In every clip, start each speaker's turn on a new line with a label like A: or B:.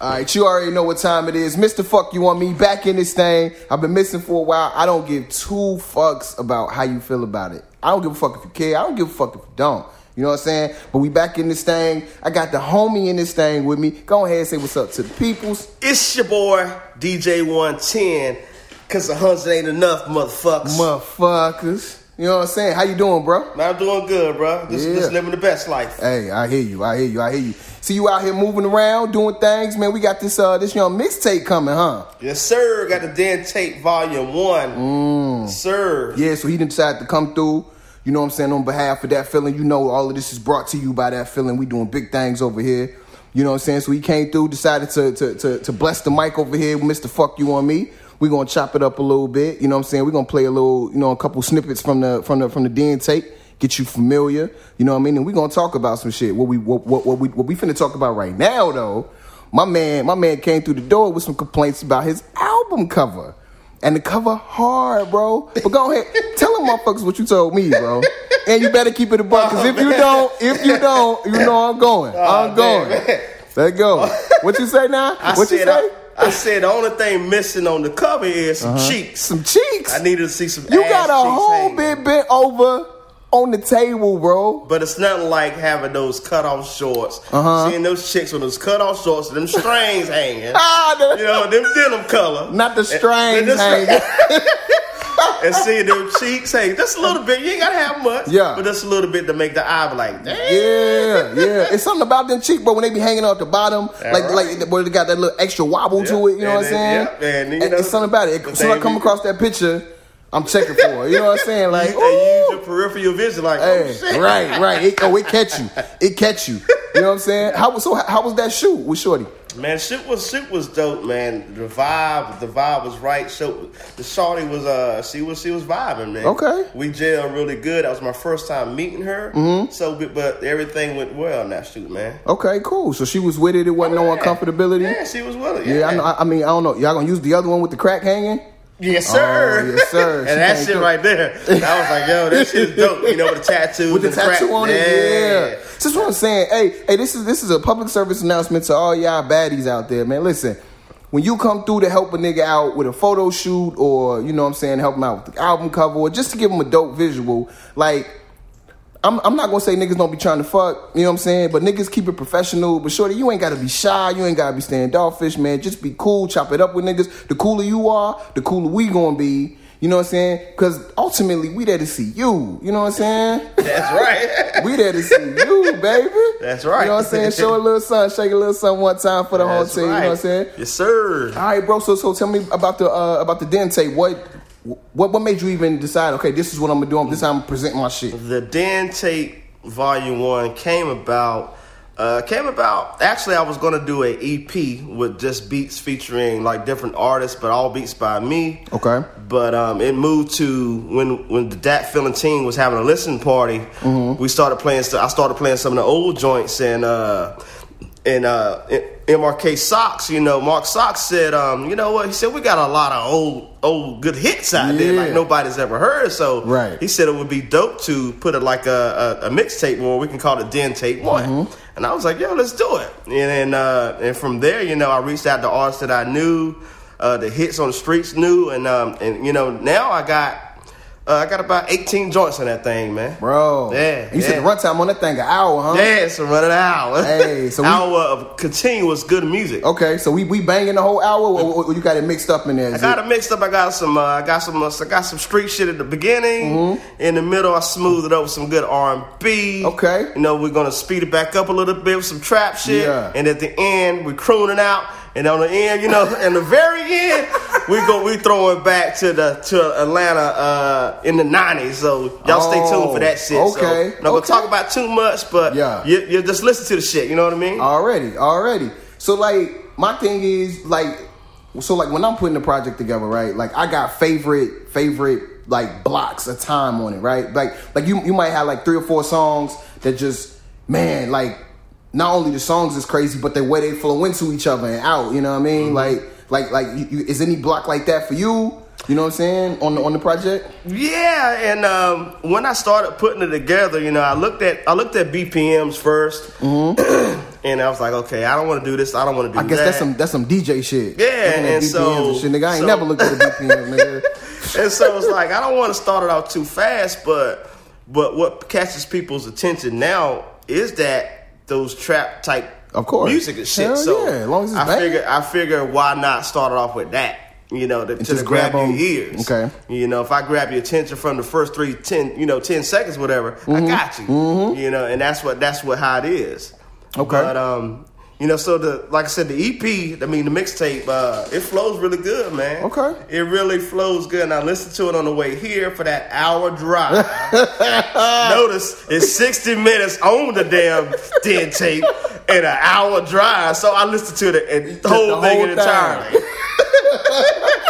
A: All right, you already know what time it is. Mr. Fuck You On Me back in this thing. I've been missing for a while. I don't give two fucks about how you feel about it. I don't give a fuck if you care. I don't give a fuck if you don't. You know what I'm saying? But we back in this thing. I got the homie in this thing with me. Go ahead and say what's up to the peoples.
B: It's your boy DJ 110. Cause a hundred ain't enough, motherfuckers.
A: Motherfuckers. You know what I'm saying? How you doing, bro?
B: Man, I'm doing good, bro. Just,
A: Yeah.
B: just living the best life.
A: Hey, I hear you. I hear you. I hear you. See you out here moving around, doing things, man. We got this uh this young mixtape coming, huh?
B: Yes, sir. Got the Den Tape Volume 1.
A: Mm.
B: Sir.
A: Yeah, so he decided to come through. You know what I'm saying? On behalf of that feeling, you know all of this is brought to you by that feeling. We doing big things over here. You know what I'm saying? So he came through, decided to to to, to bless the mic over here, Mr. Fuck You on me. We're gonna chop it up a little bit. You know what I'm saying? We're gonna play a little, you know, a couple snippets from the from the from the Den tape, get you familiar. You know what I mean? And we're gonna talk about some shit. What we what, what, what we what we finna talk about right now though, my man, my man came through the door with some complaints about his album cover. And the cover hard, bro. But go ahead, tell them motherfuckers what you told me, bro. And you better keep it a buck, cause if you don't, if you don't, you know I'm going. I'm
B: oh,
A: going.
B: man.
A: Let go. What you say now?
B: I
A: what you say?
B: I, I said the only thing missing on the cover is some cheeks.
A: Some cheeks.
B: I needed to see some
A: You got a whole bit bent over on the table, bro.
B: But it's nothing like having those cutoff shorts.
A: Uh-huh.
B: Seeing those chicks with those cutoff shorts, and them strings hanging.
A: Ah, the-
B: You know, them denim color.
A: not the
B: And-
A: strings
B: and the
A: hanging.
B: and seeing them cheeks Hey, Just a little bit. You ain't gotta have much.
A: Yeah.
B: But just a little bit to make the eye like, damn.
A: Yeah, yeah. It's something about them cheeks, bro. When they be hanging out the bottom, like
B: right.
A: like where they got that little extra wobble to it. You know
B: And
A: what I'm saying?
B: yeah, and, you know,
A: it's something about it.
B: the
A: As soon as I come across that picture, I'm checking for it. You know what I'm saying? Like,
B: They use your peripheral vision like, oh,
A: Hey,
B: oh shit.
A: right, right. It, oh, it catch you. It catch you. You know what I'm saying? How was so? How, how was that shoot with Shorty?
B: Man, shit was shit was dope, man. The vibe, the vibe was right. So the shorty was uh she was she was vibing, man.
A: Okay.
B: We gelled really good. That was my first time meeting her. Mm-hmm. So but, but everything went well in that shoot, man.
A: Okay, cool. So she was with it. It wasn't no
B: Yeah.
A: uncomfortability.
B: Yeah, she was with it.
A: Yeah, I know. I, mean, I don't know. Y'all gonna use the other one with the crack hanging?
B: Yes, sir.
A: Oh, yes, sir. She
B: and that shit right there, I was like, yo, that shit's dope. You know, with the tattoo,
A: with the
B: crack-
A: tattoo on it. Yeah. So that's what I'm saying. Hey, hey, this is this is a public service announcement to all y'all baddies out there, man. Listen, when you come through to help a nigga out with a photo shoot, or you know what I'm saying, help him out with the album cover, or just to give him a dope visual, like. I'm, I'm not gonna say niggas don't be trying to fuck, you know what I'm saying? But niggas keep it professional. But shorty, you ain't gotta be shy, you ain't gotta be standoffish, man. Just be cool, chop it up with niggas. The cooler you are, the cooler we gonna be. You know what I'm saying? Because ultimately, we there to see you. You know what I'm saying?
B: That's right.
A: We there to see you, baby.
B: That's right.
A: You know what I'm saying? Show a little son, shake a little son one time for the whole team. You know what I'm saying?
B: Yes, sir.
A: All right, bro. So, so tell me about the uh, about the dente. What, what, what made you even decide? Okay, this is what I'm gonna do. This is how I'm gonna present my shit.
B: The Dan Volume One came about. Uh, came about. Actually, I was gonna do a EP with just beats featuring like different artists, but all beats by me.
A: Okay.
B: But um, it moved to when when the Dat Feeling team was having a listening party.
A: Mm-hmm.
B: We started playing. I started playing some of the old joints and uh, and uh, MRK Socks. You know, Mark Socks said, um, you know what? He said we got a lot of old old good hits out there like nobody's ever heard. So
A: Right.
B: he said it would be dope to put it like a, a, a mixtape where we can call it Den Tape One.
A: Mm-hmm.
B: And I was like, yo, let's do it. And then uh, and from there, you know, I reached out to artists that I knew, uh, the hits on the streets knew, and um, and you know, now I got uh, I got about 18 joints on that thing, man.
A: Bro.
B: Yeah,
A: You said the runtime on that thing an hour, huh?
B: Yeah, it's a running hour.
A: Hey, so we-
B: hour of continuous good music.
A: Okay, so we we banging the whole hour, or, or- you got it mixed up in there?
B: I got
A: it-
B: it mixed up. I got some. Uh, I got some. Uh, I got some street shit at the beginning.
A: Mm-hmm.
B: In the middle, I smoothed it up with some good R and B.
A: Okay.
B: You know, we're gonna speed it back up a little bit with some trap shit.
A: Yeah.
B: And at the end, we're crooning out. And on the end, you know, in the very end, we go. We throw it back to the to Atlanta uh, in the '90s. So y'all stay tuned for that shit.
A: Okay,
B: So, not gonna talk about too much, but
A: Yeah.
B: you, you just listen to the shit. You know what I mean?
A: Already, already. So like my thing is like so like when I'm putting the project together, right? Like I got favorite favorite like blocks of time on it, right? Like like you you might have like three or four songs that just man, like not only the songs is crazy, but the way they flow into each other and out, you know what I mean? Like like like you, is any block like that for you? You know what I'm saying? On the on the project?
B: Yeah, and um, when I started putting it together, you know, I looked at I looked at BPMs 1st and I was like, okay, I don't want to do this. I don't want to do that.
A: I guess
B: that.
A: that's some that's some DJ shit.
B: Yeah, and
A: BPMs
B: so-
A: shit, nigga. I ain't
B: so-
A: never looked at the nigga.
B: and so it's like I don't want to start it out too fast, but but what catches people's attention now is that those trap type
A: Of course.
B: music and shit.
A: Hell
B: so
A: yeah, as long as
B: I
A: banging.
B: figure I figure why not start it off with that. You know, to, to
A: just
B: grab,
A: grab
B: your ears.
A: Okay.
B: You know, if I grab your attention from the first three, ten, you know, ten seconds, whatever,
A: Mm-hmm.
B: I got you. You know, and that's what that's what how it is.
A: Okay.
B: But um, you know, so the like I said, the EP, I mean, the mixtape, uh, it flows really good, man.
A: Okay.
B: It really flows good. And I listened to it on the way here for that hour drive. Notice it's 60 minutes on the damn dead tape and an hour drive. So I listened to the, and the whole
A: the
B: thing
A: whole
B: entirely.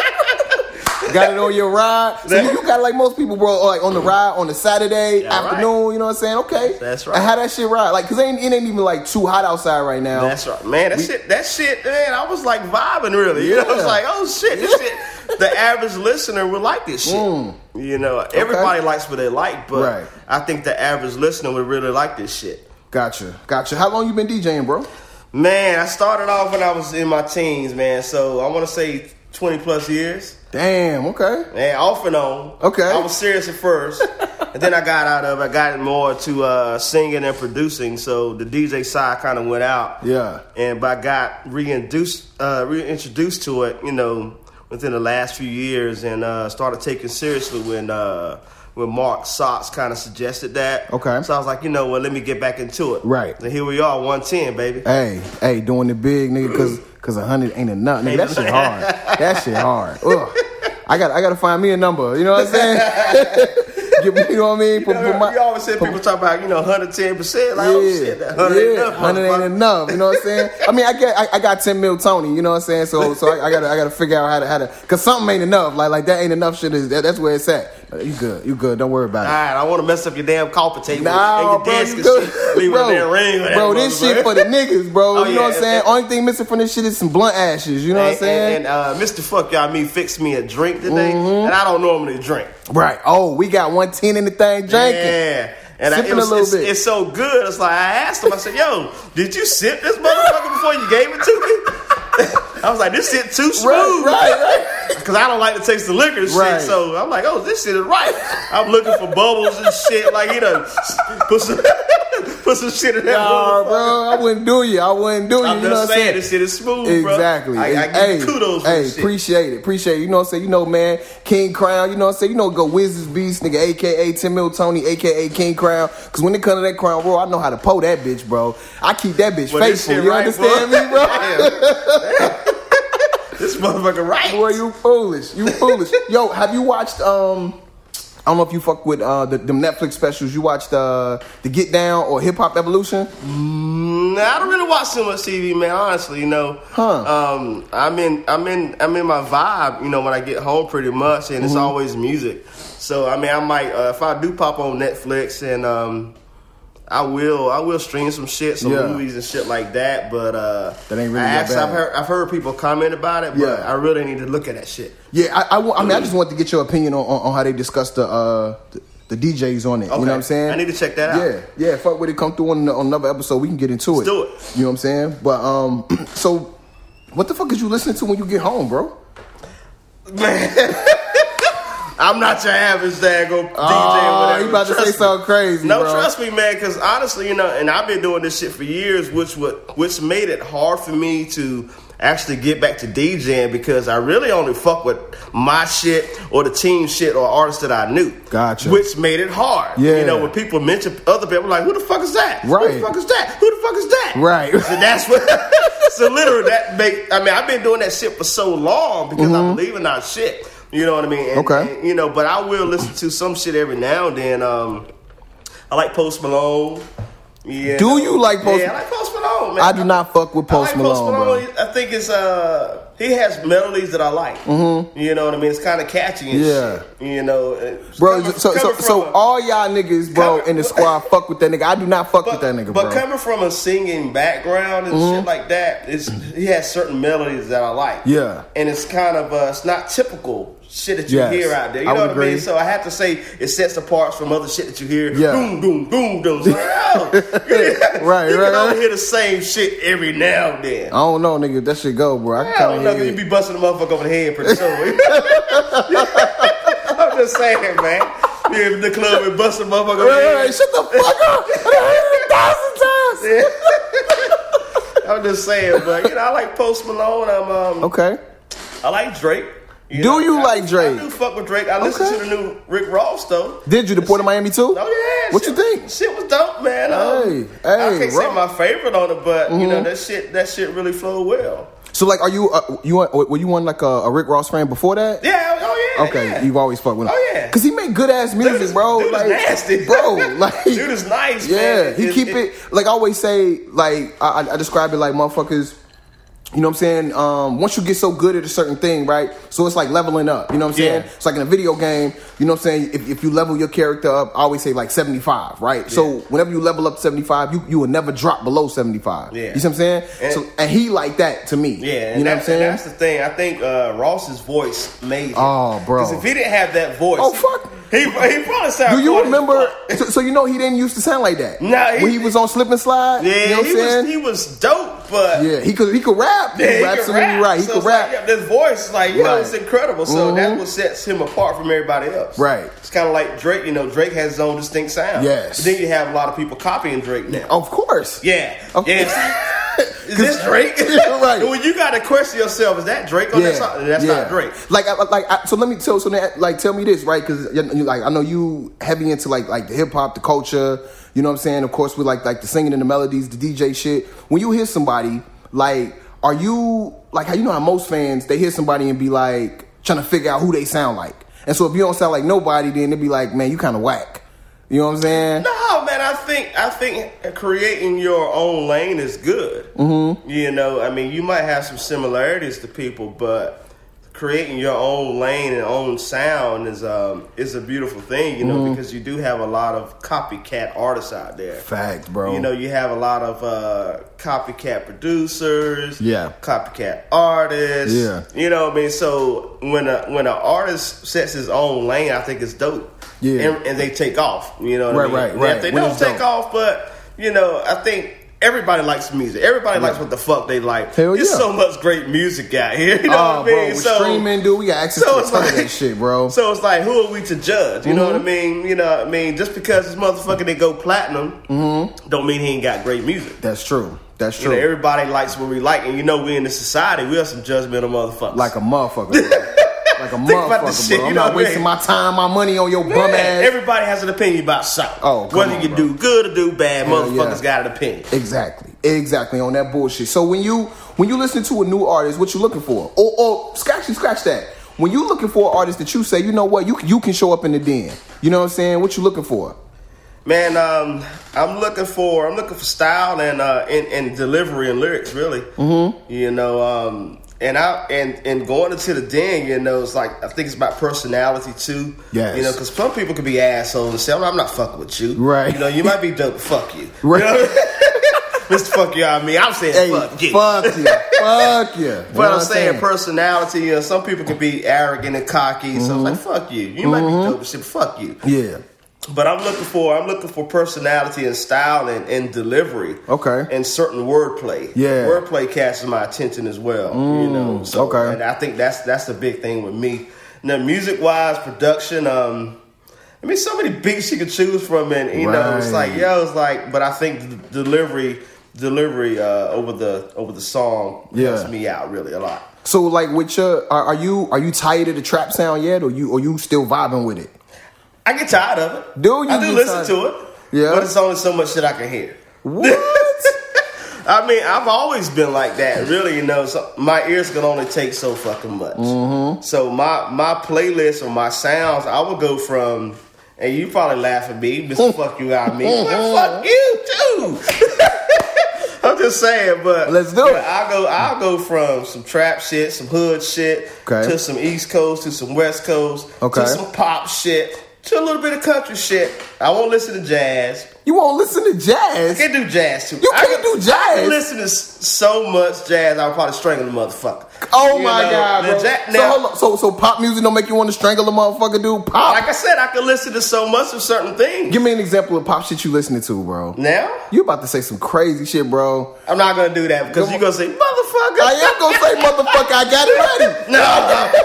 A: got it on your ride. So you, you got like most people, bro, like on the ride on the Saturday
B: Yeah,
A: afternoon. You know what I'm saying? Okay,
B: That's right.
A: And how that shit ride? Like, cause it ain't, it ain't even like too hot outside right now.
B: That's right, man. That shit, that shit, man. I was like vibing, really. You know, I was like, oh shit, this shit. The average listener would like this shit. You know, everybody likes what they like, but
A: Mm. Right.
B: I think the average listener would really like this shit.
A: Gotcha, gotcha. How long you been DJing, bro?
B: Man, I started off when I was in my teens, man. So I want to say twenty plus years.
A: Damn. Okay.
B: Man, off and on.
A: Okay.
B: I was serious at first, and then I got out of. I got more to uh, singing and producing. So the DJ side kind of went out.
A: Yeah.
B: And but I got reintroduced, uh, reintroduced to it, you know, within the last few years, and uh, started taking seriously when uh, when Mark Socks kind of suggested that.
A: Okay.
B: So I was like, you know what? Let me get back into it.
A: Right.
B: And here we are, one ten, baby.
A: Hey, hey, doing it big, nigga, cause cause a hundred ain't enough, nigga. That shit hard. That shit hard. Ugh. I got I gotta find me a number. You know what I'm saying? You know what I mean? Put-
B: You, know,
A: put my-
B: you always hear people talk about, you know, 110 percent. Like,
A: yeah,
B: oh shit, that 100 ain't
A: yeah,
B: enough.
A: hundred ain't enough. You know what I'm saying? I mean, I get, I, I got ten mil Tony. You know what I'm saying? So, so I, I gotta, I gotta figure out how to, how to, cause something ain't enough. Like, like that ain't enough. Shit is that, that's where it's at. Uh, You good? You good? Don't worry about it.
B: right, I want to mess up your damn coffee table
A: Nah,
B: and your
A: bro,
B: desk
A: you
B: and
A: good.
B: shit. Leave
A: bro,
B: ring.
A: bro, this shit for the niggas, bro.
B: Oh,
A: you know what I'm saying?
B: and-
A: Only thing missing from this shit is some blunt ashes. You know what I'm saying?
B: and, and, uh, Mr. Fuck y'all, me fixed me a drink today,
A: Mm-hmm.
B: and I don't normally drink.
A: right. Oh, we got 110 in the thing drinking.
B: Yeah. And I, it was,
A: a little
B: it's,
A: bit.
B: it's so good. It's like I asked him. I said, "Yo, did you sip this motherfucker before you gave it to me?" I was like, "This shit too smooth."
A: Right, right, right.
B: Because I don't like to taste the liquor shit.
A: Right.
B: So I'm like, oh, this shit is right. I'm looking for bubbles and shit. Like, you know, put some, put some shit in that
A: Nah, bro, I wouldn't do you. I wouldn't do you.
B: I'm
A: you know what I'm
B: saying,
A: saying?
B: this shit is smooth, bro.
A: Exactly.
B: I, I give
A: hey,
B: you kudos for
A: hey, appreciate it. Appreciate it. You know what I'm saying? You know, man, King Crown, you know what I'm saying? You know, go Wizards Beast, nigga, aka Tim Mil Tony, aka King Crown. Cause when it comes to that crown roll, I know how to pull that bitch, bro. I keep that bitch
B: Well,
A: faithful. You
B: right,
A: understand
B: boy.
A: me, bro?
B: Damn. This motherfucker right.
A: Boy, you foolish. You foolish. Yo, have you watched um I don't know if you fuck with uh the them Netflix specials. You watched uh the Get Down or Hip Hop Evolution?
B: Nah, I don't really watch too much TV, man. Honestly, you know,
A: Huh.
B: um, I'm in, I'm in, I'm in my vibe. You know, when I get home, pretty much, and
A: Mm-hmm.
B: it's always music. So, I mean, I might, uh, if I do pop on Netflix, and um, I will, I will stream some shit, some
A: Yeah.
B: movies and shit like that. But uh,
A: That ain't really
B: I actually. I've heard, I've heard people comment about it, but
A: Yeah.
B: I really need to look at that shit.
A: Yeah, I, I, I mean, I just want to get your opinion on, on, on how they discuss the, uh, the the DJs on it. You know what I'm saying?
B: I need to check that out.
A: Yeah, yeah. Fuck with it. Come through on, on another episode. We can get into
B: Let's
A: it.
B: do it.
A: You know what I'm saying? But um, so what the fuck is you listening to when you get home, bro?
B: Man. I'm not your average dago DJ.
A: Oh,
B: whatever.
A: you about to
B: Trust
A: say
B: me.
A: something crazy,
B: No,
A: bro.
B: trust me, man. Because honestly, you know, and I've been doing this shit for years, which would which made it hard for me to actually get back to DJing because I really only fuck with my shit or the team shit or artists that I knew.
A: Gotcha.
B: Which made it hard.
A: Yeah.
B: You know, when people mention other people, I'm like, who the fuck is that?
A: Right.
B: Who the fuck is that? Who the fuck is that?
A: Right.
B: So that's what. so literally, that make. I mean, I've been doing that shit for so long because I mm-hmm. believe in our shit. You know what I mean? And-
A: Mm-hmm. Okay.
B: and, you know, but I will listen to some shit every now and then. Um, I like Post Malone. Yeah.
A: Do you like Post-
B: Yeah, I like Post Malone. Man.
A: I do not fuck with
B: I
A: Post
B: like Post
A: Malone,
B: Malone. I think it's uh he has melodies that I like. Mm-hmm. You know what I mean? It's kind of catchy and
A: Yeah.
B: shit. You know,
A: Bro,
B: coming-
A: so so
B: coming
A: so
B: a-
A: all y'all niggas, bro,
B: Coming-
A: in the squad, fuck with that nigga. I do not fuck with that nigga,
B: but
A: bro.
B: coming from a singing background and shit like that, it's he has certain melodies that I like.
A: Yeah.
B: and it's kind of uh, it's not typical shit that you
A: Yes,
B: hear out there. You
A: I
B: know what I mean? So I have to say it sets apart from other shit that you hear.
A: Yeah.
B: Boom, boom, boom, boom. So, yo,
A: Right,
B: you
A: right,
B: can only hear the same shit every now and then.
A: I don't know, nigga. That shit go, bro. I
B: I don't know, you be busting the motherfucker over the head pretty soon. I'm just saying, man. Be in the club and bust the motherfucker over the
A: Right,
B: head.
A: right, shut the fuck up! I heard it a thousand times.
B: I'm just saying, but you know, I like Post Malone. I'm um,
A: Okay.
B: I like Drake.
A: Do you
B: I-
A: like Drake?
B: I do fuck with Drake. I listen
A: Okay.
B: to the new Rick Ross though.
A: Did you the Port of Miami too?
B: Oh yeah.
A: What
B: shit-
A: you think?
B: Shit was dope, man. Um,
A: Hey,
B: I can't say my favorite on it, but you
A: Mm-hmm.
B: know that shit that shit really flowed well.
A: So like, are you uh, you were you on like a, a Rick Ross fan before that?
B: Yeah. Oh yeah.
A: Okay,
B: yeah.
A: you've always fucked with him.
B: Oh, yeah.
A: Cause he make good ass
B: Dude
A: music,
B: is-
A: bro.
B: dude is
A: like,
B: nasty,
A: bro. Like,
B: dude is nice.
A: yeah,
B: man.
A: he
B: It-
A: keep
B: it-
A: it, like I always say. Like I- I describe it like motherfuckers. You know what I'm saying? Um, once you get so good at a certain thing, right? So it's like leveling up. You know what I'm saying?
B: Yeah.
A: It's like in a video game. You know what I'm saying? If, if you level your character up, I always say like 75, right? So whenever you level up 75, you you will never drop below 75.
B: Yeah.
A: You see what I'm saying?
B: And-
A: so and he like that to me.
B: Yeah,
A: you know what I'm saying?
B: That's the thing. I think uh, Ross's voice made.
A: Oh, bro.
B: Because if he didn't have that voice,
A: Oh, fuck.
B: he he probably sounded.
A: Do you remember? So, so you know he didn't used to sound like that.
B: Nah,
A: when he was on Slip and Slide.
B: Yeah,
A: you know what
B: he
A: I'm saying?
B: was he was dope, but
A: yeah, he could he could rap.
B: Yeah, he could
A: absolutely
B: rap.
A: right. He
B: So
A: could rap.
B: Like, yeah, this voice, like, you know, it's incredible. So
A: Mhm.
B: that's what sets him apart from everybody else.
A: Right.
B: It's kind of like Drake. You know, Drake has his own distinct sound.
A: Yes.
B: But then you have a lot of people copying Drake now.
A: Of course.
B: Yeah.
A: Of-
B: Yeah. Is this Drake?
A: Right.
B: When you got to question yourself, is that Drake or that's, not, that's
A: yeah.
B: not Drake?
A: Like, I, like, I, so let me tell. So, like, tell me this, right? Because, like, I know you heavy into like, like the hip hop, the culture. You know what I'm saying? Of course, with like, like the singing and the melodies, the DJ shit. When you hear somebody, like, are you like how you know how most fans they hear somebody and be like trying to figure out who they sound like, and so if you don't sound like nobody, then they be like, man, you kind of whack. You know what I'm saying?
B: No, man. I think I think creating your own lane is good. Mm-hmm. You know, I mean, you might have some similarities to people, but creating your own lane and own sound is um is a beautiful thing. You know,
A: Mm-hmm.
B: because you do have a lot of copycat artists out there.
A: Fact, bro.
B: You know, you have a lot of uh, copycat producers,
A: Yeah.
B: copycat artists,
A: Yeah.
B: You know, what I mean, so when a when an artist sets his own lane, I think it's dope.
A: Yeah.
B: and, and they take off. You know, what
A: Right,
B: I mean?
A: right,
B: And
A: right.
B: If they don't take
A: dope.
B: off, but you know, I think. Everybody likes music. Everybody likes what the fuck they like.
A: Hell
B: There's
A: yeah.
B: so much great music out here. You know
A: Oh,
B: what I mean?
A: bro, with streaming, dude, we got access
B: so
A: to a
B: it's
A: ton of
B: like-
A: that shit, bro.
B: So it's like, who are we to judge? You know
A: Mm-hmm.
B: what I mean? You know what I mean? Just because this motherfucker they go platinum,
A: Mm-hmm.
B: don't mean he ain't got great music.
A: That's true. That's
B: You
A: true.
B: know, everybody likes what we like, and you know we in this society, we are some judgmental motherfuckers.
A: like a motherfucker. like a
B: Think about
A: motherfucker,
B: shit,
A: bro. I'm
B: you know
A: not wasting my time, my money on your bum ass.
B: Everybody has an opinion about something.
A: Oh,
B: whether
A: on,
B: you
A: bro.
B: do good or do bad,
A: Hell
B: motherfuckers
A: yeah.
B: got an opinion.
A: Exactly. Exactly on that bullshit. So when you when you listen to a new artist, what you looking for? Or, or scratch scratch that. When you looking for an artist that you say, you know what, you you can show up in the den. You know what I'm saying? What you looking for?
B: Man, um, I'm looking for I'm looking for style and uh and, and delivery and lyrics really. Mm-hmm. You know, um and I and and going into the den, you know, it's like I think it's about personality too.
A: Yeah,
B: You know, because some people can be assholes and say, "I'm not, I'm fucking with you."
A: Right.
B: You know, you might be dope. Fuck you.
A: Right.
B: You know? Mr. Fuck you, I mean, I'm saying
A: Hey,
B: fuck you.
A: fuck you, fuck you.
B: But
A: what
B: I'm saying personality, you know, some people can be arrogant and cocky. So
A: Mm-hmm.
B: it's like, fuck you. You might be dope, but shit, fuck you.
A: Yeah.
B: But I'm looking for I'm looking for personality and style and, and delivery.
A: Okay.
B: And certain wordplay.
A: Yeah. Mm,
B: Wordplay catches my attention as well. you know. So
A: okay.
B: and I think that's that's the big thing with me. Now music wise, production, um I mean so many beats you could choose from and you know, it's like,
A: Right.
B: yo, it's like but I think the delivery delivery uh, over the over the song
A: Yeah.
B: helps me out really a lot.
A: So like with your are, are you are you tired of the trap sound yet or you or you still vibing with it?
B: I get tired of it.
A: Do you
B: I do listen to it.
A: Yeah.
B: But it's only so much that I can hear.
A: What?
B: I mean, I've always been like that. Really, you know, so my ears can only take so fucking much.
A: Mm-hmm.
B: So my my playlist or my sounds, I would go from, and you probably laugh at me, Mister Fuck you out me, well, fuck you too. I'm just saying, but
A: Let's do it.
B: I go, I go from some trap shit, some hood shit,
A: Okay.
B: to some East Coast, to some West Coast,
A: Okay.
B: to some pop shit, to a little bit of country shit. I won't listen to jazz.
A: You You won't listen to jazz.
B: I can do jazz too.
A: You
B: I
A: can't
B: can-
A: do jazz.
B: I can listen to so much jazz, I'll probably strangle the motherfucker.
A: Oh
B: You
A: my
B: know,
A: god,
B: the
A: bro.
B: ja-
A: so,
B: now-
A: hold on. so so pop music don't make you want to strangle a motherfucker, dude. Pop.
B: like I said, I can listen to so much of certain things.
A: Give me an example of pop shit you listening to, bro.
B: Now,
A: You about to say some crazy shit, bro.
B: I'm not gonna do that because you're gonna say, motherfucker.
A: I am gonna say, motherfucker, I got it ready.
B: No,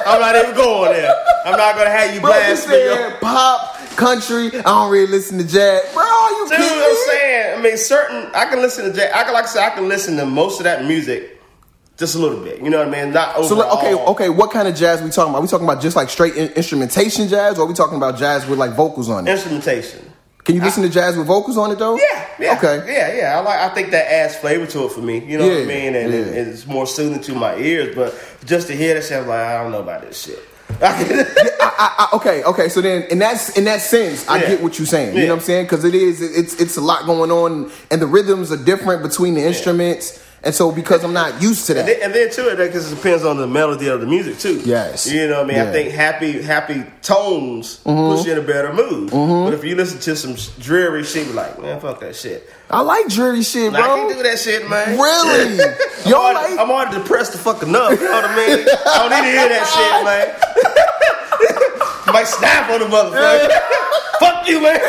B: I'm not even going there. I'm not gonna have you
A: Bro, you
B: blast me.
A: pop, country. I don't really listen to jazz, bro. You
B: Dude,
A: kidding
B: I'm saying, I mean, certain. I can listen to jazz. I can, like I said, I can listen to most of that music, just a little bit. You know what I mean? Not overall.
A: So okay, okay. What kind of jazz we talking about? we talking about just like straight in- instrumentation jazz, or are we talking about jazz with like vocals on it?
B: Instrumentation.
A: Can you listen to jazz with vocals on it though?
B: Yeah, yeah.
A: Okay.
B: Yeah, yeah. I like. I think that adds flavor to it for me. You know what I mean? And it- it's more soothing to my ears. But just to hear that shit, I'm like, I don't know about this shit.
A: I, I, okay, okay. So then, in that in that sense, I
B: Yeah.
A: get what you're saying. You know what I'm saying? Because it is, it's it's a lot going on, and the rhythms are different between the instruments. And so, because I'm not used to
B: And
A: that,
B: then, and then too, because it depends on the melody of the music too.
A: Yes.
B: you know what I mean.
A: Yeah. Mm-hmm.
B: I think happy, happy tones push you in a better mood. But if you listen to some dreary shit, like, man, fuck that shit.
A: I like dreary shit, bro.
B: I
A: bro.
B: can do that shit, man.
A: Really?
B: I'm,
A: You don't
B: already,
A: like?
B: I'm already depressed to fuck enough. You know what I mean? I don't need to hear that shit, man. Might snap on the motherfucker. fuck you, man.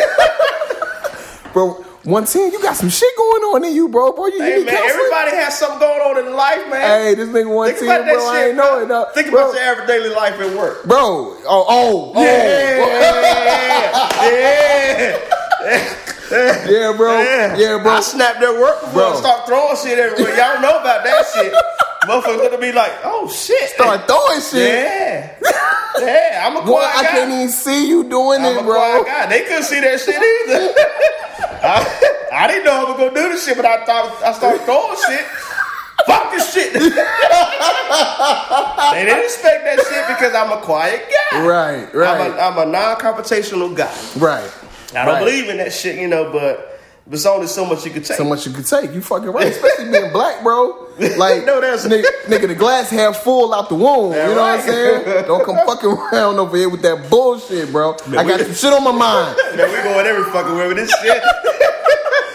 A: bro, one ten, you got some shit going on in you, bro. Bro, you, you
B: Hey,
A: need
B: man,
A: counseling?
B: everybody has something going on in life, man.
A: Hey, this nigga one
B: Think
A: ten,
B: about that
A: bro. I ain't know it. Though.
B: Think
A: bro,
B: about your everyday life at work.
A: bro. Oh, oh, oh.
B: yeah,
A: yeah, yeah, bro. Yeah, bro.
B: I snapped at work before
A: Bro.
B: I start throwing shit everywhere. Y'all know about that shit. Motherfuckers gonna be like, oh shit.
A: Start throwing shit.
B: Yeah. Yeah, I'm a
A: Boy,
B: quiet
A: I can't even see you doing
B: I'm
A: it,
B: a
A: bro.
B: quiet guy. They couldn't see that shit either. I, I didn't know I was gonna do this shit, but I thought I started throwing shit. Fuck this shit. they didn't expect that shit because I'm a quiet guy.
A: Right, right,
B: I'm a, I'm a non-confrontational guy.
A: right.
B: I don't
A: Right.
B: believe in that shit, you know, but there's only so much you can take.
A: So much you could take. You fucking right, especially being black, bro. Like,
B: No, that's-
A: nigga, nigga, the glass half full out the womb.
B: That
A: you know what I'm saying? Don't come fucking around over here with that bullshit, bro. I got some shit on my mind.
B: Man, we going every fucking way with this shit.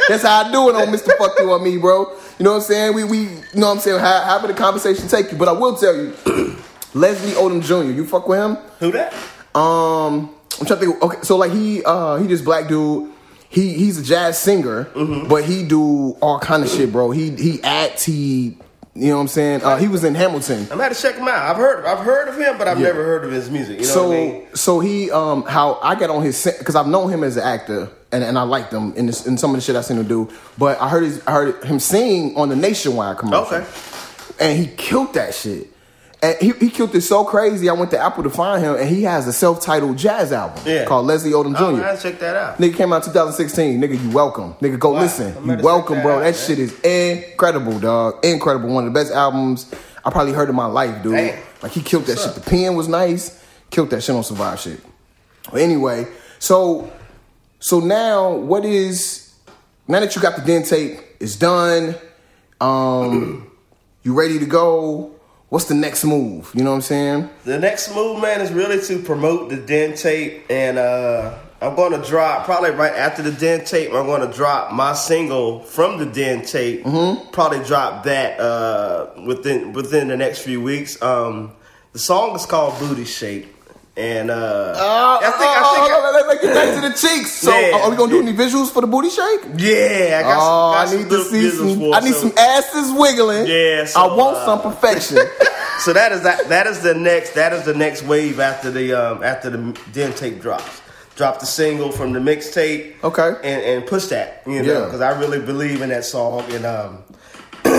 A: That's how I do it on Mr. Fuck You on me, bro. You know what I'm saying? We, we, you know what I'm saying? How, how the conversation take you? But I will tell you, Leslie Odom Jr. You fuck with him?
B: Who that?
A: Um, I'm trying to think. Okay, so like he, uh, he just black dude. He he's a jazz singer,
B: Mm-hmm.
A: but he do all kind of shit, bro. He he acts. He, you know what I'm saying? Uh, he was in Hamilton.
B: I'm gonna check him out. I've heard I've heard of him, but I've
A: Yeah.
B: never heard of his music. You know
A: so
B: what I mean?
A: so he um how I got on his because I've known him as an actor and, and I liked him in this, in some of the shit I seen him do. But I heard his, I heard him sing on the Nationwide commercial.
B: Okay.
A: and he killed that shit. And he, he killed it so crazy. I went to Apple to find him, and he has a self-titled jazz album
B: Yeah.
A: called Leslie Odom Jr.
B: Oh, I check that out.
A: Nigga came out 2016. Nigga, you welcome. Nigga, go
B: Wow.
A: listen.
B: I'm
A: You welcome, bro.
B: that
A: That
B: out,
A: shit is incredible, dog. Incredible. One of the best albums I probably heard in my life, dude.
B: Damn.
A: Like he killed that
B: What's
A: shit.
B: up?
A: The pen was nice. Killed that shit on Survive shit. But anyway, so so now what is now that you got the Den tape, it's done. Um, you ready to go? What's the next move? You know what I'm saying?
B: The next move, man, is really to promote the Den tape, and uh, I'm going to drop probably right after the Den tape. I'm going to drop my single from the Den tape.
A: Mm-hmm.
B: Probably drop that uh, within within the next few weeks. Um, the song is called Booty Shake, and uh,
A: Uh,
B: I think I think.
A: uh, let, let, get back to the cheeks. So,
B: Yeah.
A: are we gonna do any visuals for the booty shake?
B: yeah, I got
A: Oh,
B: some, got
A: I
B: some
A: need to see
B: visuals
A: some.
B: for
A: I need
B: so-
A: some asses wiggling.
B: Yeah, so,
A: I want
B: uh,
A: some perfection.
B: So that is that. That is the next. That is the next wave after the um, after the Den tape drops. Drop the single from the mixtape.
A: Okay.
B: And and push that. You know,
A: Yeah.
B: because I really believe in that song and um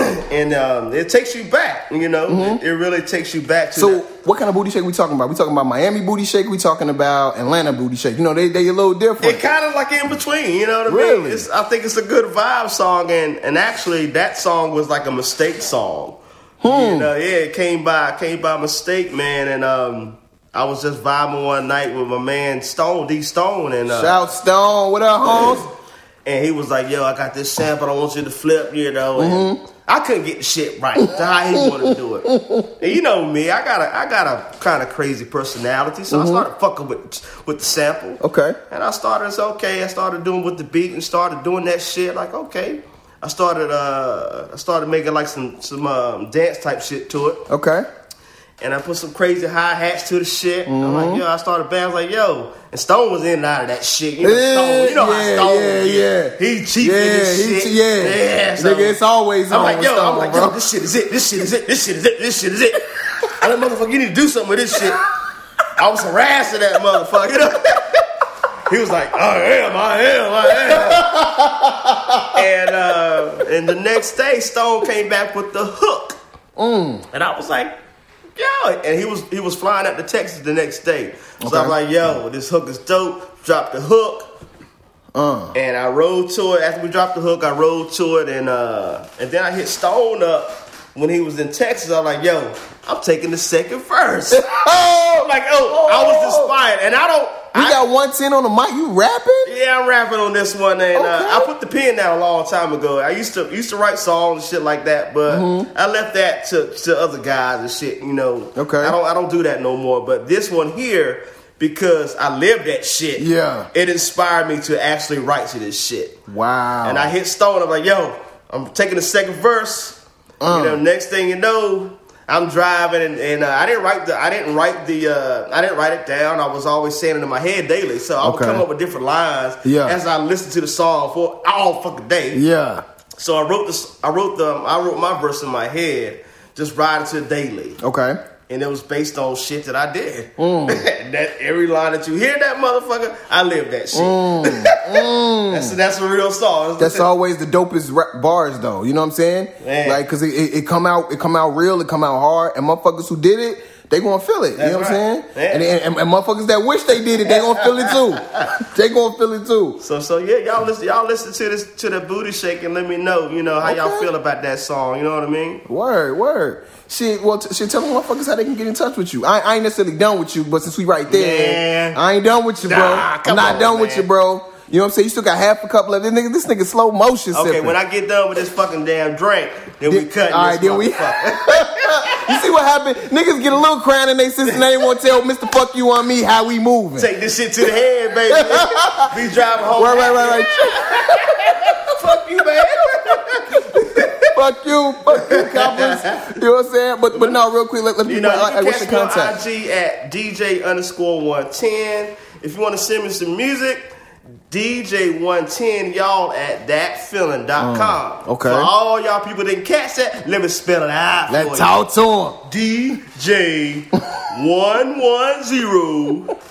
B: and um it takes you back. You know, it, it really takes you back to.
A: Mm-hmm. so,
B: that.
A: what kind of booty shake we talking about? We talking about Miami booty shake? We talking about Atlanta booty shake? You know, they they a little different.
B: It kind of like in between, you know what I mean?
A: Really?
B: It's, I think it's a good vibe song, and and actually that song was like a mistake song.
A: Hmm.
B: You know, yeah, it came by came by mistake, man, and um, I was just vibing one night with my man Stone D Stone, and uh,
A: Shout Stone, what up, Holmes?
B: and he was like, "Yo, I got this sample, I want you to flip," you know,
A: Mm-hmm.
B: I couldn't get the shit right to how he wanted to do it. And you know me, I got a I got a kind of crazy personality, so I started fucking with with the sample.
A: Okay.
B: And I started, it's okay. I started doing with the beat and started doing that shit. Like, okay. I started, uh, I started making like some some um, dance type shit to it,
A: Okay.
B: And I put some crazy hi-hats to the shit. I'm
A: Mm-hmm.
B: like, yo, I started band. I was like, yo, and Stone was in and out of that shit. You know,
A: Yeah,
B: Stone, you know
A: yeah,
B: how Stone,
A: yeah,
B: is.
A: yeah.
B: he cheap
A: Yeah,
B: in this shit.
A: che- yeah.
B: yeah. So,
A: Nigga, it's always
B: I'm
A: on
B: like, yo, I'm
A: Stone,
B: like,
A: bro.
B: yo, this shit is it. This shit is it. This shit is it. This shit is it. I'm motherfucker, you need to do something with this shit. I was harassing that motherfucker. You know? He was like, I am, I am, I am. and uh, and the next day, Stone came back with the hook,
A: Mm.
B: and I was like, yo. And he was he was flying out to Texas the next day, so
A: Okay.
B: I was like, yo, this hook is dope. Drop the hook.
A: Uh.
B: And I rode to it after we dropped the hook. I rode to it, and uh, and then I hit Stone up when he was in Texas. I was like, "Yo, I'm taking the second verse." I'm like, "Oh, I was inspired," and I don't.
A: You
B: I,
A: got 110 on the mic. You rapping?
B: yeah, I'm rapping on this one, and uh, I put the pen down a long time ago. I used to used to write songs and shit like that, but I left that to, to other guys and shit. You know,
A: Mm-hmm. Okay.
B: I don't I don't do that no more. But this one here, because I lived that shit,
A: Yeah.
B: it inspired me to actually write to this shit.
A: Wow.
B: And I hit Stone. I'm like, yo, I'm taking the second verse.
A: Uh.
B: You know, next thing you know, I'm driving, and, and uh, I didn't write the, I didn't write the, uh, I didn't write it down. I was always saying it in my head daily, so I would
A: Okay.
B: come up with different lines
A: Yeah.
B: as I listened to the song for all fucking day.
A: Yeah.
B: So I wrote this, I wrote the, I wrote my verse in my head, just riding to daily
A: Okay.
B: And it was based on shit that I did.
A: Mm.
B: that every line that you hear that motherfucker, I live that shit. that's that's a real song.
A: Mm. That's always the dopest rap bars, though. You know what I'm saying?
B: Man.
A: Like, cause it, it, it come out, it come out real, it come out hard, and motherfuckers who did it, they gonna feel it.
B: That's
A: you know what I'm saying?
B: Yeah.
A: And, and, and motherfuckers that wish they did it, they gonna feel it too. they gonna feel it too.
B: So so yeah, y'all listen y'all listen to this to the booty shake and let me know, you know, how y'all feel about that song. You know what I mean?
A: Word, word. Shit, well, t- shit, tell them motherfuckers how they can get in touch with you. I, I ain't necessarily done with you, but since we right there,
B: Man.
A: I ain't done with you, bro.
B: Nah,
A: I'm not
B: on,
A: done with you, bro. You know what I'm saying? You still got half a couple of this nigga. This nigga slow motion
B: Okay,
A: sipping.
B: when I get done with this fucking damn drink, then we cut
A: all right, then we- You see what happened? Niggas get a little crown in they system. They ain't want to tell Mr. Fuck you on me how we moving.
B: Take this shit to the head, baby. Be driving home.
A: Right, right, right, right.
B: Fuck you, man.
A: fuck you, fuck you, coppers. You know what I'm saying? But but no, real quick, let, let me
B: You know,
A: like,
B: you can uh,
A: what's
B: catch me on IG at DJ underscore 110. If you want to send me some music, DJ110, y'all at thatfeeling.com.
A: Mm, okay.
B: For all y'all people that didn't catch that, let me spell it out.
A: Let's talk to him.
B: DJ110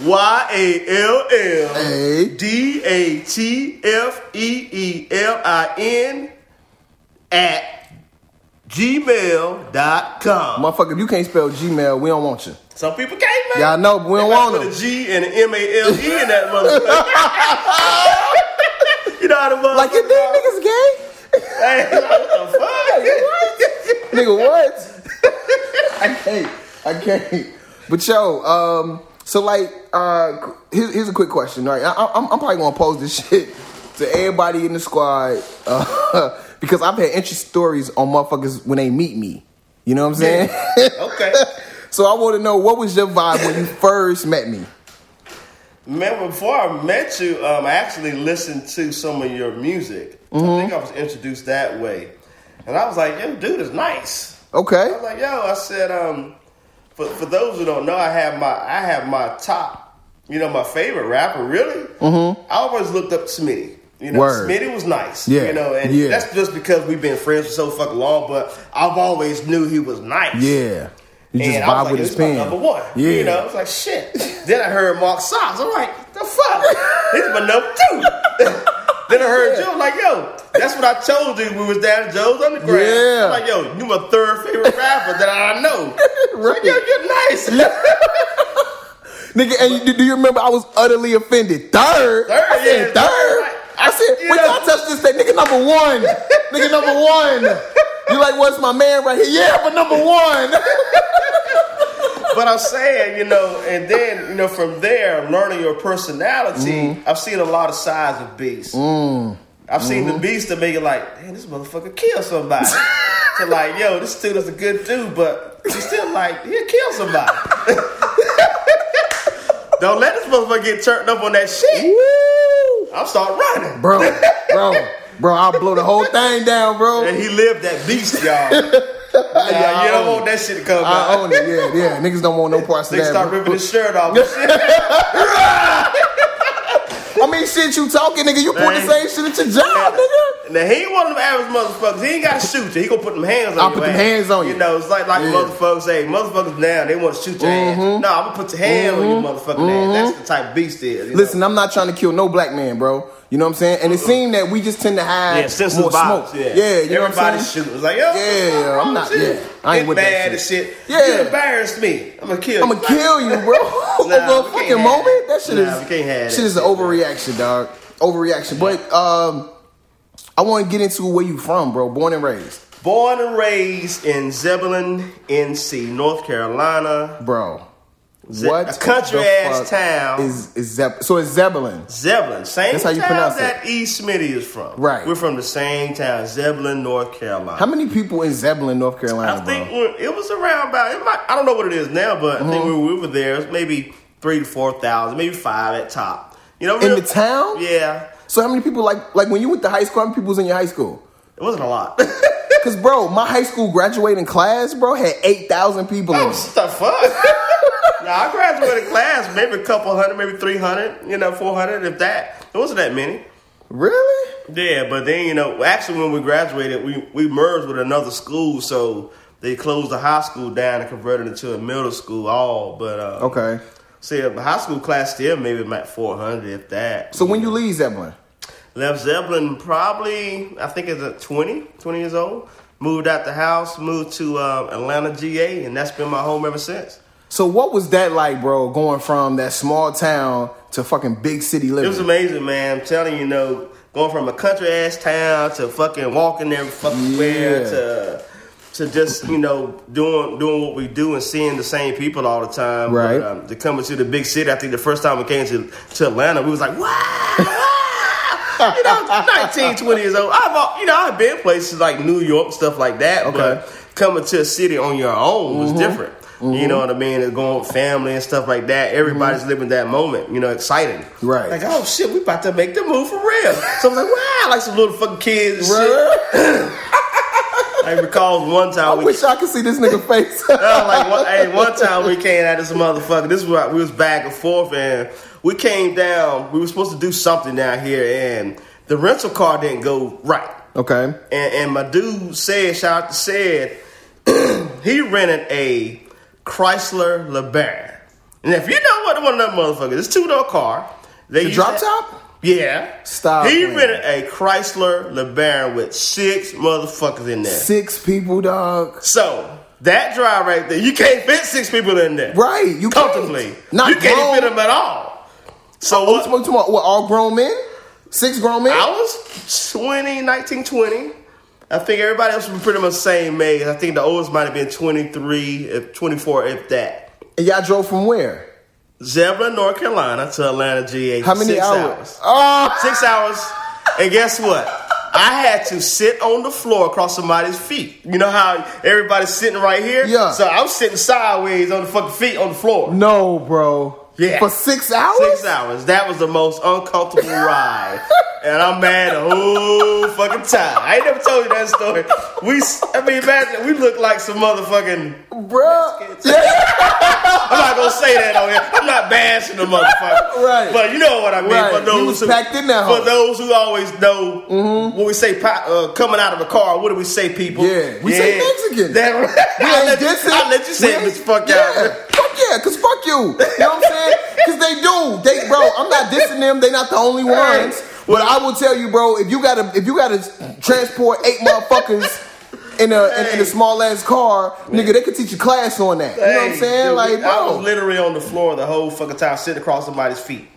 B: Y A L L. D A T F E E L I N at gmail.com.
A: Motherfucker, if you can't spell Gmail, we don't want you.
B: Some people can't, man.
A: Y'all know, but we don't want
B: put
A: them.
B: a G and an M A L E in that motherfucker. you know how the motherfucker.
A: Like, you think niggas gay?
B: Hey, like, what the fuck?
A: Nigga, what? I can't. I can't. But yo, um, so like, uh, here's, here's a quick question, right? I, I'm, I'm probably gonna pose this shit to everybody in the squad uh, because I've had interesting stories on motherfuckers when they meet me. You know what I'm saying?
B: okay.
A: so I want to know what was your vibe when you first met me?
B: Man, before I met you, um, I actually listened to some of your music. I think I was introduced that way. And I was like, yo, dude is nice.
A: Okay.
B: I was like, yo, I said, um, for, for those who don't know, I have my I have my top, you know, my favorite rapper, really. Mm-hmm. I always looked up to Smitty. You know,
A: Word.
B: Smitty was nice.
A: Yeah,
B: You know, and
A: yeah.
B: that's just because we've been friends for so fucking long, but I've always knew he was nice.
A: Yeah. You just
B: and I
A: vibe
B: was like,
A: with his pen.
B: number one.
A: Yeah.
B: You know, I was like, shit. then I heard Mark Socks. I'm like, the fuck? This is my number two. then I heard Joe, like, yo, that's what I told you when we was down at Joe's Underground.
A: Yeah.
B: I'm like, yo, you my third favorite rapper that I know. Like, yo, you're nice.
A: Nigga, and you, do you remember I was utterly offended? Third?
B: Third,
A: I
B: yeah.
A: third? I said,
B: You
A: when
B: know-
A: y'all touch this thing, nigga number one. nigga number one. You like, what's my man right here? Yeah, but number one.
B: but I'm saying, you know, and then, you know, from there, learning your personality,
A: Mm-hmm.
B: I've seen a lot of sides of beasts.
A: Mm.
B: I've seen
A: Mm-hmm.
B: the beast to make it like, man, this motherfucker kill somebody. so like, yo, this dude is a good dude, but he's still like, he'll kill somebody. Don't let this motherfucker get turned up on that shit.
A: Woo!
B: I'll start running.
A: Bro, bro, bro, I'll blow the whole thing down, bro.
B: And he lived that beast, y'all.
A: Yeah, I
B: you don't want that shit to come
A: I
B: out.
A: own it, yeah, yeah. Niggas don't want no parts of that.
B: start ripping his shirt off.
A: I mean, shit, you talking, nigga. You put the same shit at your job, nigga.
B: Now he ain't one of them average motherfuckers. He ain't got to shoot you. He gonna put them hands on
A: I'll
B: you.
A: put them hands on you.
B: You know, it's like like
A: Yeah.
B: motherfuckers say, motherfuckers now they want to shoot your ass. No, I'm gonna put your hand on your mm-hmm. motherfucking ass. That's mm-hmm. the type of beast is. you know?
A: Listen, I'm not trying to kill no black man, bro. You know what I'm saying? And it seemed that we just tend to have
B: yeah,
A: more smoke.
B: Yeah,
A: Yeah, you I'm saying?
B: It's like, yo,
A: Yeah, I'm not-
B: you?
A: yeah, I ain't
B: Get
A: with that
B: mad
A: shit.
B: and shit.
A: Yeah.
B: you embarrassed me. I'm gonna kill
A: I'm
B: you.
A: gonna kill you, bro.
B: Nah,
A: Over a fucking moment.
B: that.
A: That shit
B: Nah,
A: is
B: can't have
A: shit
B: that
A: is an overreaction, dog. Overreaction. But um, I want to get into where you from, bro. Born and raised,
B: Born and raised in Zebulon, NC, North Carolina.
A: bro.
B: Ze-
A: what
B: a country ass town.
A: is is Zeb- so it's Zebulon.
B: Zebulon, same
A: That's how you
B: town
A: pronounce
B: that E. Smitty is from.
A: Right.
B: We're from the same town, Zebulon, North Carolina.
A: How many people in Zebulon, North Carolina,
B: I think it was around about. It might, I don't know what it is now, but I think
A: Mm-hmm.
B: when we were there, it was maybe three to four thousand, maybe five at top. You know,
A: In
B: real-
A: the town?
B: Yeah,
A: So how many people like like when you went to high school? How many people was in your high school?
B: it wasn't a lot.
A: Cause bro, my high school graduating class, bro, had eight thousand people in it.
B: the fuck. now I graduated class, maybe a couple hundred, maybe three hundred, you know, four hundred, if that. It wasn't that many.
A: Really?
B: Yeah, but then you know, actually, when we graduated, we we merged with another school, so they closed the high school down and converted it to a middle school. All, but uh,
A: Okay.
B: see, the high school class still maybe about four hundred, if that.
A: So when you leave Zebulon,
B: left Zebulon, probably I think it's at 20, 20 years old. Moved out the house, moved to uh, Atlanta, GA, and that's been my home ever since.
A: So what was that like, bro? Going from that small town to fucking big city living.
B: It was amazing, man. I'm telling you, you know, going from a country ass town to fucking walking every fucking where to to just you know doing doing what we do and seeing the same people all the time.
A: Right.
B: But, um, to coming to the big city, I think the first time we came to to Atlanta, we was like, wow. wow." you know, 19, 20 years old. I've, you know, I've been places like New York, stuff like that.
A: Okay. Mm-hmm.
B: But coming to a city on your own was different. You know what I mean? And going with family and stuff like that. Everybody's living that moment, you know, exciting.
A: Mm-hmm. Right.
B: Like, oh shit, we about to make the move for real. So I was like, wow, like some little fucking kids shit. I recall one time
A: I
B: we
A: wish I could see this nigga face.
B: Was like, one, hey, one time we came at this motherfucker. This was we was back and forth, and we came down. We were supposed to do something down here, and the rental car didn't go right.
A: okay.
B: And, and my dude said, shout out to said, he rented a Chrysler LeBaron. And if you know what one of them motherfuckers, it's two door car. They
A: The drop top?
B: Yeah.
A: Stop
B: He
A: playing.
B: rented a Chrysler LeBaron with six motherfuckers in there.
A: Six people, dog.
B: So that drive right there, you can't fit six people in there
A: Right. You can't.
B: comfortably.
A: Not
B: you can't fit them at all. So
A: oh,
B: what?
A: what, what, what, all grown men? Six grown men?
B: I was 20, 19, 20. I think everybody else was pretty much the same age. I think the oldest might have been 23, if 24, if that.
A: And y'all drove from where?
B: Zebulon, North Carolina to Atlanta, GA.
A: How many
B: six
A: hours? Oh,
B: Six hours. And guess what? I had to sit on the floor across somebody's feet. You know how everybody's sitting right here?
A: Yeah.
B: So I'm sitting sideways on the fucking feet on the floor.
A: no, bro.
B: Yeah.
A: For six hours?
B: Six hours. That was the most uncomfortable ride. And I'm mad the whole fucking time. I ain't never told you that story. We, I mean, imagine, we look like some motherfucking.
A: Bruh.
B: I'm not gonna say that on here. I'm not bashing the motherfucker.
A: Right.
B: But you know what I mean.
A: Right.
B: For those who,
A: packed in that
B: For those who always know when we say uh, coming out of the car, what do we say, people?
A: Yeah. We say Mexican.
B: That,
A: We
B: I'll, let you. I'll let you say it. Fuck
A: yeah.
B: y'all.
A: Fuck yeah, cause fuck you. You know what I'm saying? Cause they do. They bro, I'm not dissing them. They not the only
B: Right.
A: ones. But I will tell you, bro, if you gotta if you gotta transport eight motherfuckers in a in, in a small ass car, nigga, they could teach a class on that. You know what I'm saying?
B: dude,
A: like,
B: I was literally on the floor the whole fucking time, sitting across somebody's feet.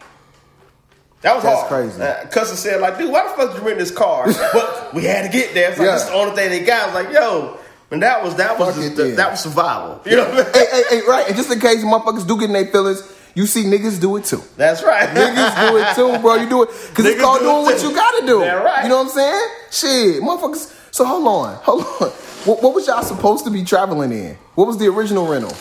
B: That was
A: That's
B: hard.
A: crazy.
B: Uh, Custer said, like, dude, why the fuck did you rent this car? but we had to get there. It's like,
A: Yeah.
B: this is the only thing they got. I was like, yo, and that was that was just
A: it, yeah.
B: that was survival. You know what I mean?
A: hey, hey, hey, right. And just in case motherfuckers do get in their feelings, You see niggas do it too.
B: That's right.
A: Niggas do it too, bro. You do it because it's
B: Niggas
A: called
B: do it
A: doing what you gotta do.
B: Yeah, right.
A: You know what I'm saying? Shit, motherfuckers. So hold on, hold on. What, what was y'all supposed to be traveling in? What was the original rental?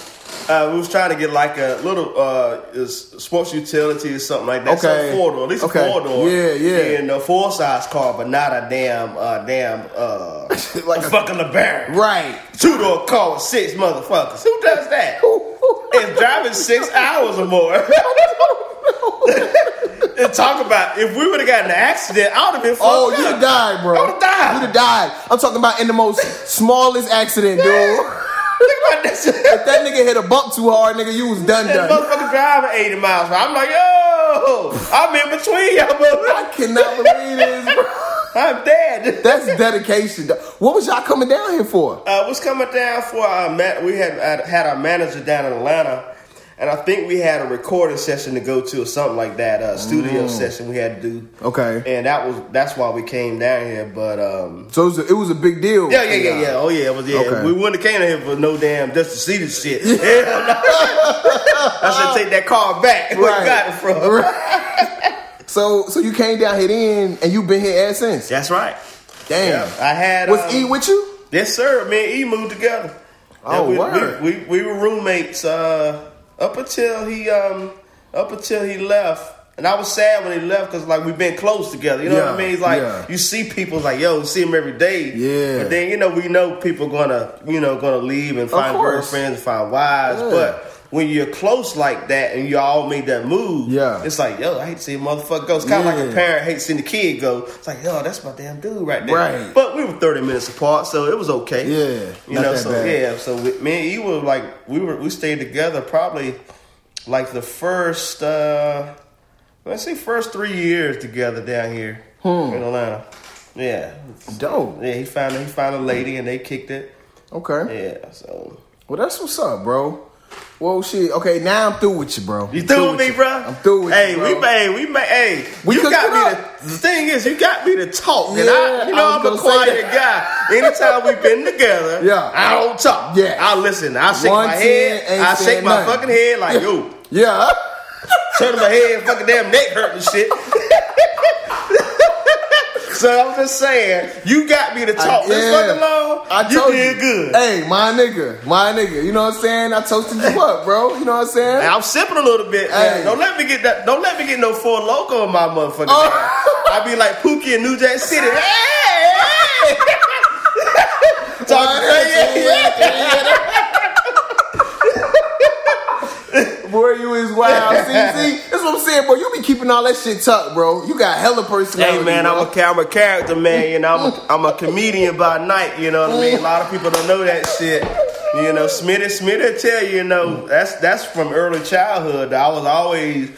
B: Uh, we was trying to get like a little uh, is sports utility or something like that.
A: Okay.
B: Some four door, at least
A: Okay.
B: a four door.
A: Yeah, yeah.
B: And a full size car, but not a damn, uh, damn, uh,
A: Like a-
B: a fucking LeBaron.
A: Right.
B: Two door car with six motherfuckers. Who does that? and driving six hours or more. and talk about if we would have gotten an accident, I would have been
A: Oh, you'd have died, bro.
B: I would've died.
A: You'd have died. I'm talking about in the most smallest accident, dude.
B: Think about this.
A: If that nigga hit a bump too hard, nigga, you was done
B: That
A: done.
B: motherfucker driving 80 miles. hour. I'm like, yo, I'm in between y'all,
A: I cannot believe this, bro.
B: I'm dead.
A: That's dedication. What was y'all coming down here for?
B: Uh, was coming down for our man- we had- had our manager down in Atlanta, and I think we had a recording session to go to or something like that, a studio session we had to do.
A: Mm. Okay.
B: and that was that's why we came down here. But um,
A: So it was a, it was a big deal.
B: yeah, yeah, yeah, yeah. Oh yeah, it was yeah.
A: Okay.
B: We wouldn't have came here for no damn just to see this shit. Hell no. I said take that car back. Where you got it from?
A: Right. so so you came down here then, and you've been here ever since.
B: That's right.
A: Damn.
B: Yeah, I had
A: Was
B: um,
A: E with you?
B: Yes, sir. Me and E moved together.
A: Oh,
B: we,
A: word.
B: We, we, we were roommates uh, up until he um up until he left. And I was sad when he left because like we've been close together. You know what I mean? It's like
A: yeah.
B: you see people like yo, see them every day.
A: Yeah.
B: But then you know we know people gonna you know gonna leave and find girlfriends and find wives.
A: Yeah.
B: But when you're close like that and you all made that move,
A: Yeah.
B: it's like yo, I hate to see a motherfucker go. It's kind of like a parent hates seeing the kid go. It's like yo, that's my damn dude right there.
A: Right.
B: But we were 30 minutes apart, so it was okay.
A: Yeah,
B: You know, so
A: bad.
B: yeah, so we, me and E were like we were we stayed together probably like the first uh let's say first three years together down here
A: Hmm.
B: in Atlanta. Yeah.
A: Dope.
B: Yeah, he found he found a lady and they kicked it.
A: Okay.
B: Yeah, so
A: Well, that's what's up, bro. Well, shit. Okay, now I'm through with you, bro.
B: you through with me, bro?
A: I'm through with
B: hey,
A: you, Hey,
B: we made, we made hey,
A: We
B: you got me
A: up.
B: the thing is you got me to talk. and
A: Yeah,
B: I you know
A: I
B: I'm a quiet guy. Anytime we've been together,
A: Yeah.
B: I don't talk.
A: Yeah.
B: I listen. I shake
A: One
B: my head. I shake my
A: nothing.
B: fucking head like yo.
A: Yeah.
B: Turn my head, fucking damn neck hurt and shit. So I'm just saying, you got me to talk this
A: Yeah.
B: fucking long.
A: I
B: you
A: told
B: did
A: you.
B: good.
A: Hey, my nigga, my nigga. You know what I'm saying? I toasted you up, bro. You know what I'm saying?
B: I'm sipping a little bit. man.
A: Hey.
B: Don't let me get that. Don't let me get no four Loko in my motherfucking
A: Oh.
B: I be like Pookie in New Jack City. Hey, hey. Talking crazy. Yeah, yeah.
A: Boy, you is wild. See, see, that's what I'm saying, bro. You be keeping all that shit tucked, bro. You got hella personality.
B: Hey man, I'm
A: bro.
B: a, ca- I'm a character man. You know, I'm a, I'm a comedian by night. You know what I mean? A lot of people don't know that shit. You know, Smitty Smitty tell you, you know, that's that's from early childhood. I was always,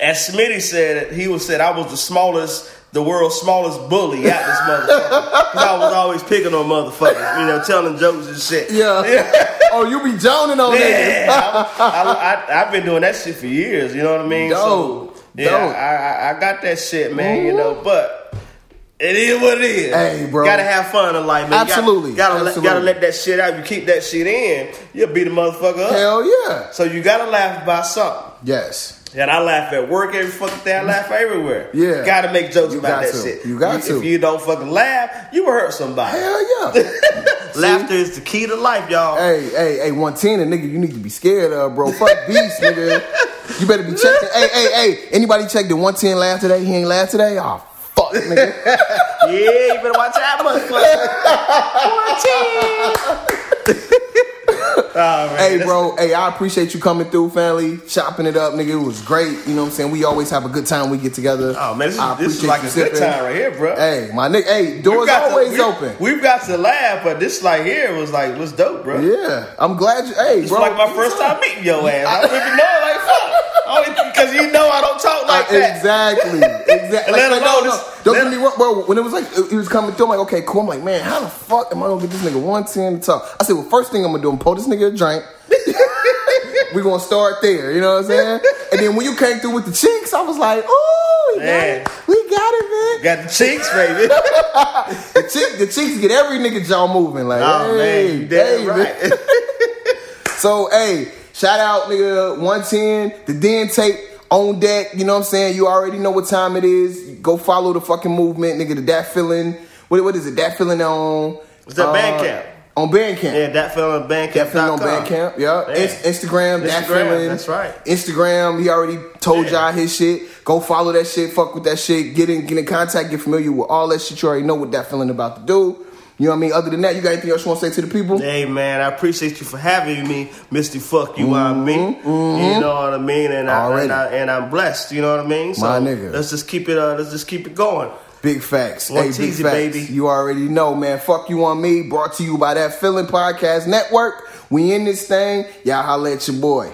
B: as Smitty said, he was said I was the smallest, the world's smallest bully out this motherfucker. 'Cause I was always picking on motherfuckers. You know, telling jokes and shit.
A: Yeah. oh, you be joning on
B: Yeah,
A: niggas.
B: I, I, I, I've been doing that shit for years. You know what I mean?
A: Dope,
B: So, yeah,
A: dope.
B: I, I, I got that shit, man. You know, but it is what it is.
A: Hey, bro.
B: gotta have fun in life, man. You
A: Absolutely,
B: gotta, gotta, let,
A: absolutely.
B: gotta let that shit out. You keep that shit in, you'll beat a motherfucker up.
A: Hell yeah.
B: So you gotta laugh about something.
A: Yes.
B: And I laugh at work every fucking day. I laugh everywhere.
A: Yeah.
B: gotta make jokes
A: You
B: about that
A: to.
B: shit.
A: You got to.
B: If you don't fucking laugh, you will hurt somebody.
A: Hell yeah.
B: Laughter is the key to life, y'all.
A: Hey, hey, hey, 110, a nigga you need to be scared of, bro. Fuck beast, nigga. You better be checking. Hey, hey, hey, anybody check the 110 laugh today? He ain't laugh today? Oh, fuck, nigga.
B: Yeah, you better watch that motherfucker. oh, man.
A: hey, bro, hey, I appreciate you coming through, family, chopping it up, nigga. It was great. You know what I'm saying? We always have a good time when we get together.
B: Oh man, this
A: I
B: is, this is like a good time right here, bro.
A: Hey, my nigga, hey, doors
B: got to-
A: always
B: we-
A: open.
B: We've got to laugh, but this like here was like was dope, bro.
A: yeah, I'm glad you, hey,
B: It's
A: bro.
B: like my first time meeting your ass. I don't even know, like fuck, because you know I don't talk like
A: Uh,
B: that.
A: Exactly, exactly.
B: Let
A: Like, no, no, don't get me wrong, bro. When it was like he was coming through, I'm like, okay, cool. I'm like, man, how the fuck am I gonna get this nigga 110 to talk? I said, well, first thing I'm gonna do, I'm pour this nigga a drink. We're gonna start there, you know what I'm saying? And then when you came through with the cheeks, I was like, oh, we got
B: Man.
A: it, we got it, man.
B: Got the cheeks, baby.
A: The, cheek, the cheeks get every nigga jaw moving, like,
B: oh
A: hey,
B: man, you
A: hey,
B: right.
A: So, hey, Shout out, nigga, 110, the Den tape on deck. You know what I'm saying? You already know what time it is. Go follow the fucking movement, nigga. The that feeling. What, what is it? That feeling on.
B: It's that
A: uh,
B: Bandcamp.
A: On Bandcamp.
B: Yeah, that feeling on Bandcamp.
A: That feeling on Bandcamp. Yeah.
B: Yeah.
A: Inst- Instagram, that
B: Instagram,
A: feeling.
B: that's right.
A: Instagram, he already told
B: Yeah.
A: y'all his shit. Go follow that shit. Fuck with that shit. Get in, get in contact. Get familiar with all that shit. You already know what that feeling about to do. You know what I mean? Other than that, you got anything else you want to say to the people?
B: Hey man, I appreciate you for having me, Misty. Fuck you, I mean. You know what I mean, and, I,
A: Mm-hmm.
B: And, I, and I'm blessed. You know what I mean. So
A: My nigga.
B: let's just keep it. Uh, let's just keep it going.
A: Big facts.
B: One
A: hey, big
B: teasy,
A: facts.
B: baby.
A: You already know, man. Fuck you on me. Brought to you by that Feeling Podcast Network. We in this thing. Y'all holla at your boy.